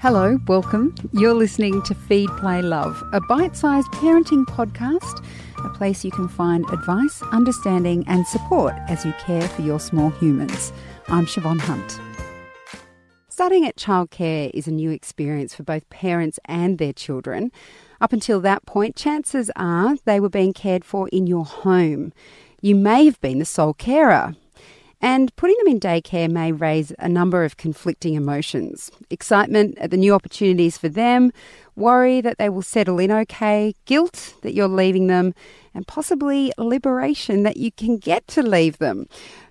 Hello, welcome. You're listening to Feed, Play, Love, a bite sized parenting podcast, a place you can find advice, understanding, and support as you care for your small humans. I'm Siobhan Hunt. Starting at childcare is a new experience for both parents and their children. Up until that point, chances are they were being cared for in your home. You may have been the sole carer. And putting them in daycare may raise a number of conflicting emotions excitement at the new opportunities for them, worry that they will settle in okay, guilt that you're leaving them, and possibly liberation that you can get to leave them.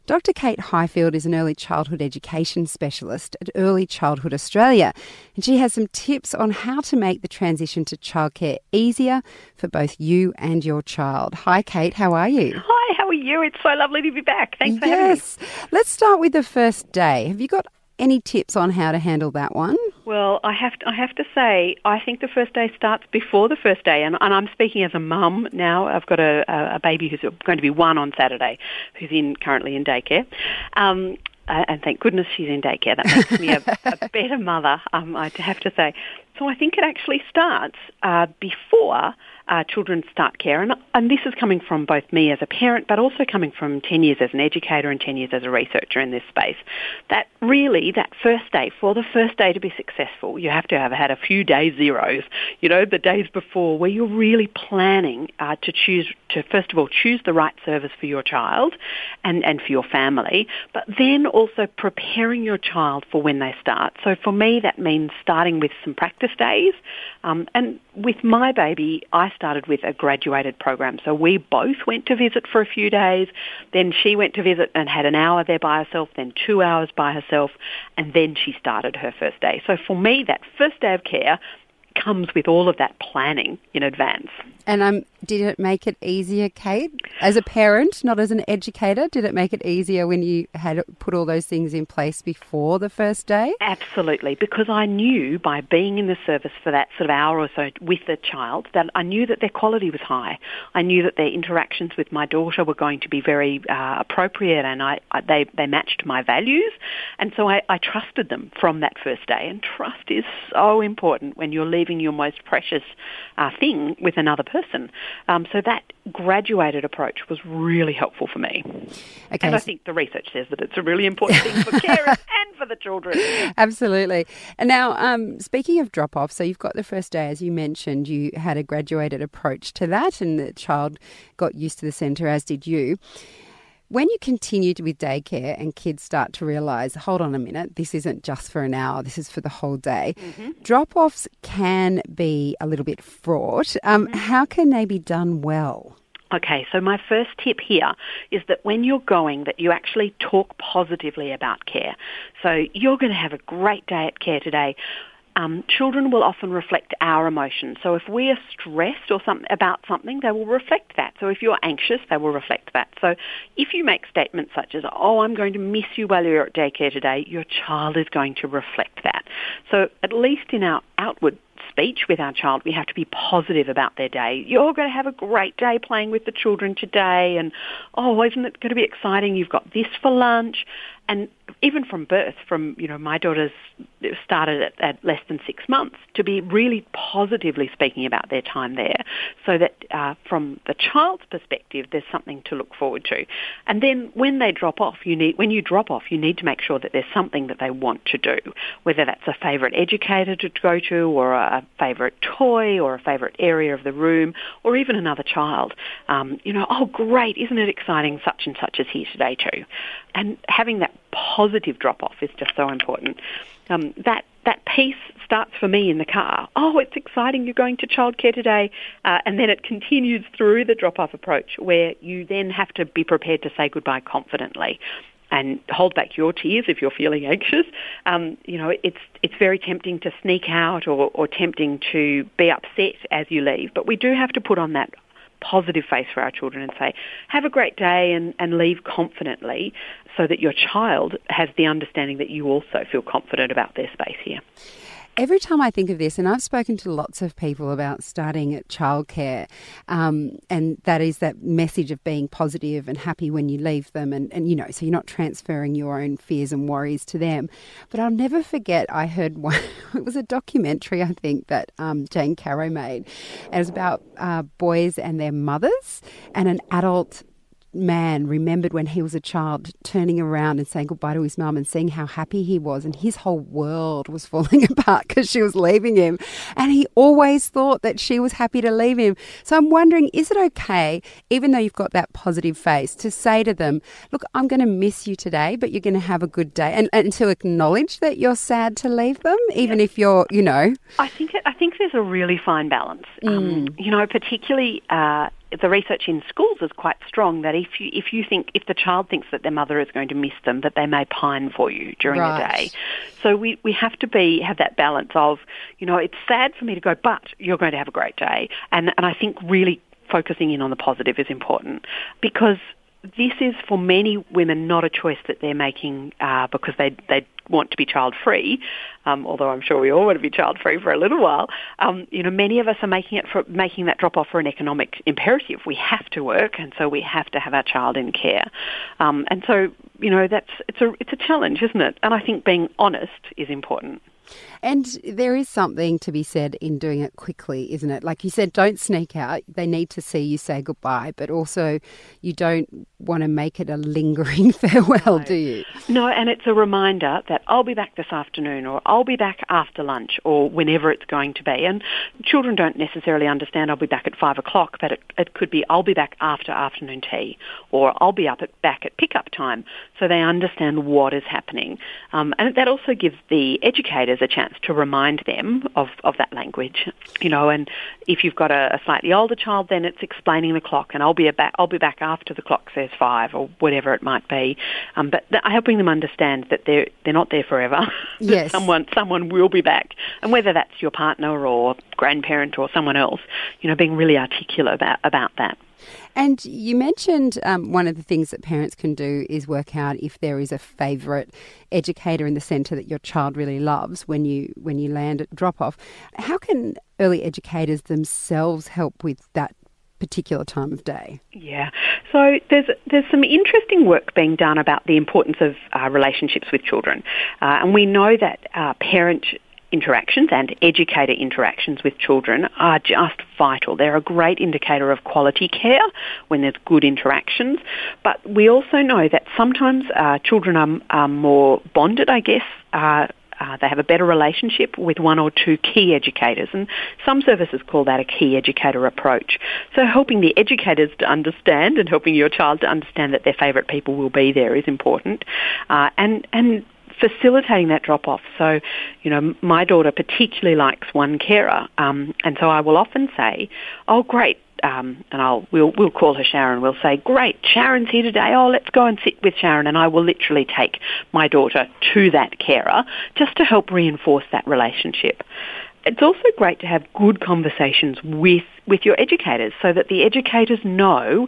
Dr. Kate Highfield is an early childhood education specialist at Early Childhood Australia, and she has some tips on how to make the transition to childcare easier for both you and your child. Hi, Kate, how are you? Hi, are you? It's so lovely to be back. Thanks for yes. having me. Let's start with the first day. Have you got any tips on how to handle that one? Well, I have to, I have to say, I think the first day starts before the first day, and, and I'm speaking as a mum now. I've got a, a baby who's going to be one on Saturday, who's in currently in daycare. Um, and thank goodness she's in daycare. That makes me a, a better mother, um, I have to say. So I think it actually starts uh, before uh, children start care. And, and this is coming from both me as a parent, but also coming from 10 years as an educator and 10 years as a researcher in this space. That really, that first day, for the first day to be successful, you have to have had a few day zeros, you know, the days before, where you're really planning uh, to choose, to first of all choose the right service for your child and, and for your family, but then also preparing your child for when they start. So for me, that means starting with some practice days. Um, and with my baby, I started with a graduated program. So we both went to visit for a few days. Then she went to visit and had an hour there by herself, then two hours by herself, and then she started her first day. So for me, that first day of care comes with all of that planning in advance. And um, did it make it easier, Kate, as a parent, not as an educator? Did it make it easier when you had put all those things in place before the first day? Absolutely, because I knew by being in the service for that sort of hour or so with the child that I knew that their quality was high. I knew that their interactions with my daughter were going to be very uh, appropriate, and I, I, they they matched my values, and so I, I trusted them from that first day. And trust is so important when you're leaving your most precious uh, thing with another person person. Um, so that graduated approach was really helpful for me. Okay. And I think the research says that it's a really important thing for carers and for the children. Absolutely. And now, um, speaking of drop off, so you've got the first day, as you mentioned, you had a graduated approach to that, and the child got used to the centre, as did you. When you continue to with daycare and kids start to realise, hold on a minute, this isn't just for an hour, this is for the whole day, mm-hmm. drop offs can be a little bit fraught. Um, mm-hmm. How can they be done well? Okay, so my first tip here is that when you're going, that you actually talk positively about care. So you're going to have a great day at care today um, children will often reflect our emotions. So if we are stressed or some, about something, they will reflect that. So if you're anxious, they will reflect that. So if you make statements such as, oh, I'm going to miss you while you're at daycare today, your child is going to reflect that. So at least in our outward speech with our child, we have to be positive about their day. You're going to have a great day playing with the children today, and oh, isn't it going to be exciting? You've got this for lunch, and even from birth, from you know, my daughter's started at, at less than six months to be really positively speaking about their time there, so that uh, from the child's perspective, there's something to look forward to. And then when they drop off, you need when you drop off, you need to make sure that there's something that they want to do, whether that's a favourite educator to go to, or a favourite toy, or a favourite area of the room, or even another child. Um, you know, oh great, isn't it exciting? Such and such is here today too, and having that positive drop off is just so important. Um, that that piece starts for me in the car. Oh, it's exciting! You're going to childcare today, uh, and then it continues through the drop off approach, where you then have to be prepared to say goodbye confidently and hold back your tears if you're feeling anxious. Um, you know, it's it's very tempting to sneak out or, or tempting to be upset as you leave, but we do have to put on that positive face for our children and say, have a great day and, and leave confidently so that your child has the understanding that you also feel confident about their space here. Every time I think of this, and I've spoken to lots of people about starting at childcare, um, and that is that message of being positive and happy when you leave them, and, and you know, so you're not transferring your own fears and worries to them. But I'll never forget, I heard one, it was a documentary, I think, that um, Jane Caro made. And it was about uh, boys and their mothers, and an adult man remembered when he was a child turning around and saying goodbye to his mum and seeing how happy he was, and his whole world was falling apart because she was leaving him. And he always thought that she was happy to leave him. So I'm wondering is it okay, even though you've got that positive face, to say to them, Look, I'm going to miss you today, but you're going to have a good day, and, and to acknowledge that you're sad to leave them, even if you're, you know? I think, I think there's a really fine balance. Um, mm. Um, you know, particularly. Uh, the research in schools is quite strong that if you if you think if the child thinks that their mother is going to miss them, that they may pine for you during right. the day. So we, we have to be have that balance of you know it's sad for me to go, but you're going to have a great day, and and I think really focusing in on the positive is important because this is for many women not a choice that they're making uh, because they they want to be child free. Um, although I'm sure we all want to be child free for a little while. Um, you know, many of us are making it for making that drop off for an economic imperative. We have to work, and so we have to have our child in care. Um, and so, you know, that's it's a it's a challenge, isn't it? And I think being honest is important. And there is something to be said in doing it quickly, isn't it? Like you said, don't sneak out. They need to see you say goodbye, but also you don't want to make it a lingering farewell, no. do you? No, and it's a reminder that I'll be back this afternoon or I'll be back after lunch or whenever it's going to be. And children don't necessarily understand I'll be back at five o'clock, but it, it could be I'll be back after afternoon tea or I'll be up at, back at pickup time so they understand what is happening. Um, and that also gives the educators a chance to remind them of, of that language, you know, and if you've got a, a slightly older child, then it's explaining the clock and I'll be, back, I'll be back after the clock says five or whatever it might be. Um, but th- helping them understand that they're, they're not there forever. Yes. someone, someone will be back. And whether that's your partner or grandparent or someone else, you know, being really articulate about, about that. And you mentioned um, one of the things that parents can do is work out if there is a favourite educator in the centre that your child really loves when you when you land at drop off. How can early educators themselves help with that particular time of day? Yeah. So there's there's some interesting work being done about the importance of uh, relationships with children, uh, and we know that uh, parent interactions and educator interactions with children are just vital. They're a great indicator of quality care when there's good interactions. But we also know that sometimes uh, children are, are, more bonded, I guess. Uh, uh, they have a better relationship with one or two key educators, and some services call that a key educator approach. So helping the educators to understand and helping your child to understand that their favourite people will be there is important, uh, and and facilitating that drop off. So, you know, my daughter particularly likes one carer, um, and so I will often say, "Oh, great." Um, and I'll we'll we'll call her Sharon. We'll say, "Great, Sharon's here today. Oh, let's go and sit with Sharon." And I will literally take my daughter to that carer just to help reinforce that relationship. It's also great to have good conversations with with your educators so that the educators know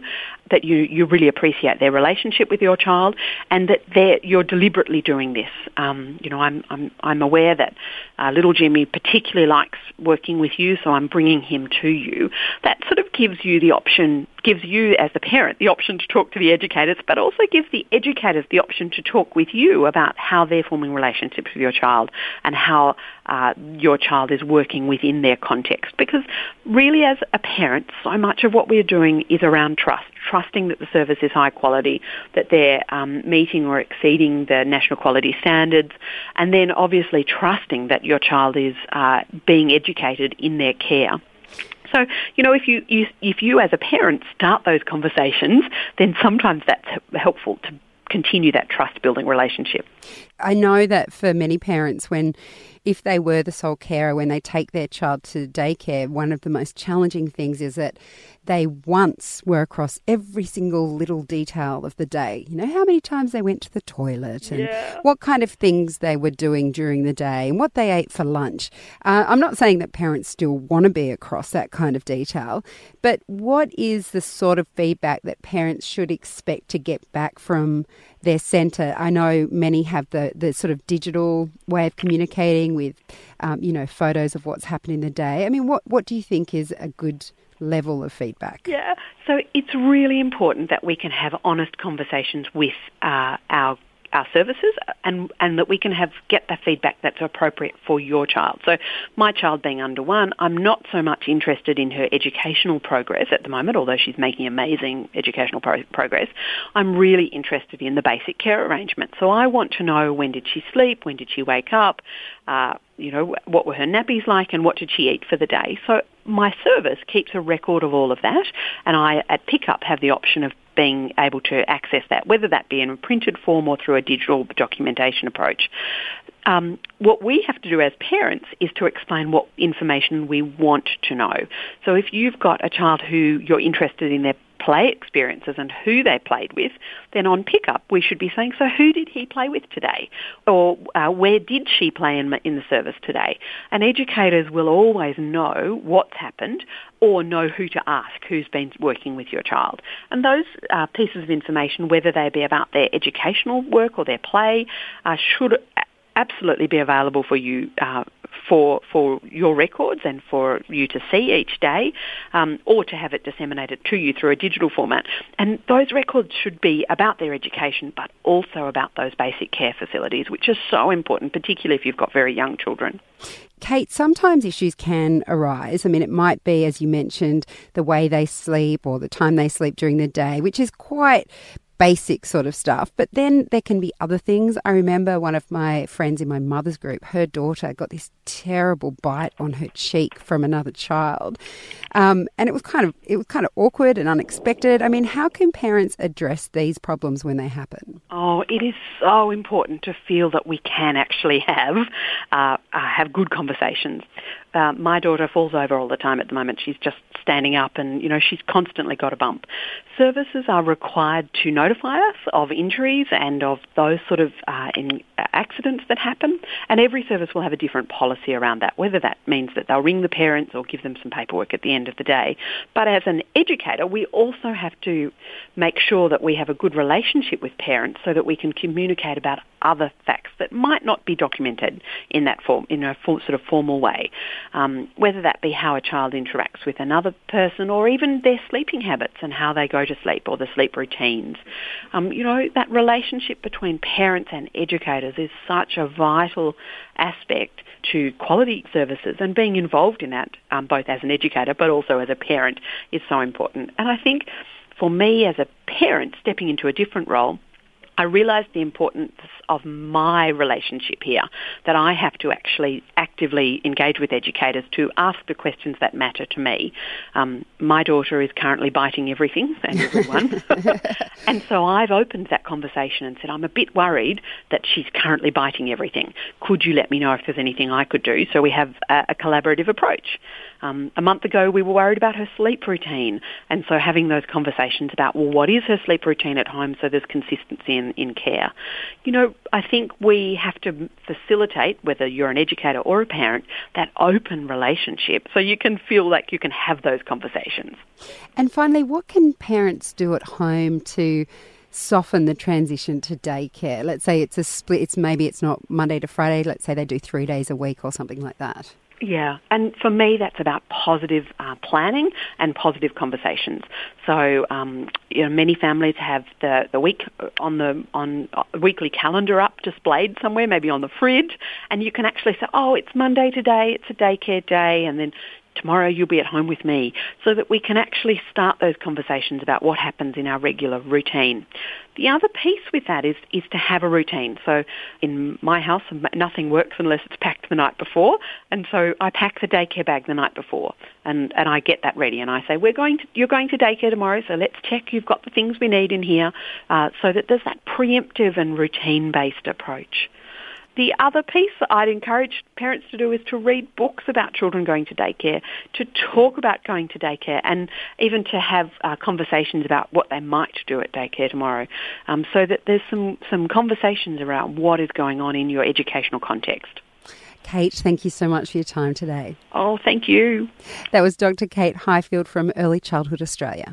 that you, you really appreciate their relationship with your child and that you're deliberately doing this. Um, you know, I'm, I'm, I'm aware that uh, little Jimmy particularly likes working with you, so I'm bringing him to you. That sort of gives you the option, gives you as the parent the option to talk to the educators, but also gives the educators the option to talk with you about how they're forming relationships with your child and how uh, your child is working within their context. Because really as a parent, so much of what we're doing is around trust, trusting that the service is high quality, that they're um, meeting or exceeding the national quality standards, and then obviously trusting that your child is uh, being educated in their care. So, you know, if you, you if you as a parent start those conversations, then sometimes that's helpful to continue that trust building relationship. I know that for many parents, when if they were the sole carer, when they take their child to daycare, one of the most challenging things is that they once were across every single little detail of the day. You know, how many times they went to the toilet and yeah. what kind of things they were doing during the day and what they ate for lunch. Uh, I'm not saying that parents still want to be across that kind of detail, but what is the sort of feedback that parents should expect to get back from their centre? I know many have the, the sort of digital way of communicating with um, you know, photos of what's happened in the day. I mean, what, what do you think is a good level of feedback? Yeah, so it's really important that we can have honest conversations with uh, our our services and, and that we can have get the feedback that's appropriate for your child. So my child being under one, I'm not so much interested in her educational progress at the moment, although she's making amazing educational pro- progress. I'm really interested in the basic care arrangement. So I want to know when did she sleep, when did she wake up, uh, you know, what were her nappies like and what did she eat for the day. So my service keeps a record of all of that and I at pickup have the option of being able to access that, whether that be in a printed form or through a digital documentation approach. Um, what we have to do as parents is to explain what information we want to know. So if you've got a child who you're interested in their play experiences and who they played with, then on pickup we should be saying, so who did he play with today? Or uh, where did she play in, in the service today? And educators will always know what's happened or know who to ask, who's been working with your child. And those uh, pieces of information, whether they be about their educational work or their play, uh, should absolutely be available for you uh, for for your records and for you to see each day, um, or to have it disseminated to you through a digital format. And those records should be about their education, but also about those basic care facilities, which are so important, particularly if you've got very young children. Kate, sometimes issues can arise. I mean, it might be, as you mentioned, the way they sleep or the time they sleep during the day, which is quite basic sort of stuff. But then there can be other things. I remember one of my friends in my mother's group, her daughter got this terrible bite on her cheek from another child. Um, and it was kind of it was kind of awkward and unexpected. I mean, how can parents address these problems when they happen? Oh, it is so important to feel that we can actually have uh, uh, have good conversations. Uh, my daughter falls over all the time at the moment. She's just standing up and, you know, she's constantly got a bump. Services are required to notify us of injuries and of those sort of uh, in, uh, accidents that happen. And every service will have a different policy around that, whether that means that they'll ring the parents or give them some paperwork at the end of the day. But as an educator, we also have to make sure that we have a good relationship with parents so that we can communicate about other facts that might not be documented in that form, in a sort of formal way um, whether that be how a child interacts with another person or even their sleeping habits and how they go to sleep or the sleep routines. Um, you know, that relationship between parents and educators is such a vital aspect to quality services and being involved in that um, both as an educator but also as a parent is so important. And I think for me as a parent stepping into a different role, I realised the importance of my relationship here, that I have to actually actively engage with educators to ask the questions that matter to me. Um, my daughter is currently biting everything and everyone. and so I've opened that conversation and said, I'm a bit worried that she's currently biting everything. Could you let me know if there's anything I could do? So we have a, a collaborative approach. Um, a month ago, we were worried about her sleep routine, and so having those conversations about, well, what is her sleep routine at home so there's consistency in, in care. You know, I think we have to facilitate, whether you're an educator or a parent, that open relationship so you can feel like you can have those conversations. And finally, what can parents do at home to soften the transition to daycare? Let's say it's a split, it's maybe it's not Monday to Friday, let's say they do three days a week or something like that. Yeah, and for me, that's about positive uh, planning and positive conversations. So, um, you know, many families have the, the week on the on uh, weekly calendar up displayed somewhere, maybe on the fridge, and you can actually say, "Oh, it's Monday today. It's a daycare day," and then tomorrow you'll be at home with me, so that we can actually start those conversations about what happens in our regular routine. The other piece with that is, is to have a routine. So in my house, nothing works unless it's packed the night before, and so I pack the daycare bag the night before, and, and I get that ready, and I say, we're going to, you're going to daycare tomorrow, so let's check you've got the things we need in here, uh, so that there's that preemptive and routine-based approach. The other piece that I'd encourage parents to do is to read books about children going to daycare, to talk about going to daycare, and even to have uh, conversations about what they might do at daycare tomorrow, um, so that there's some, some conversations around what is going on in your educational context. Kate, thank you so much for your time today. Oh, thank you. That was Dr. Kate Highfield from Early Childhood Australia.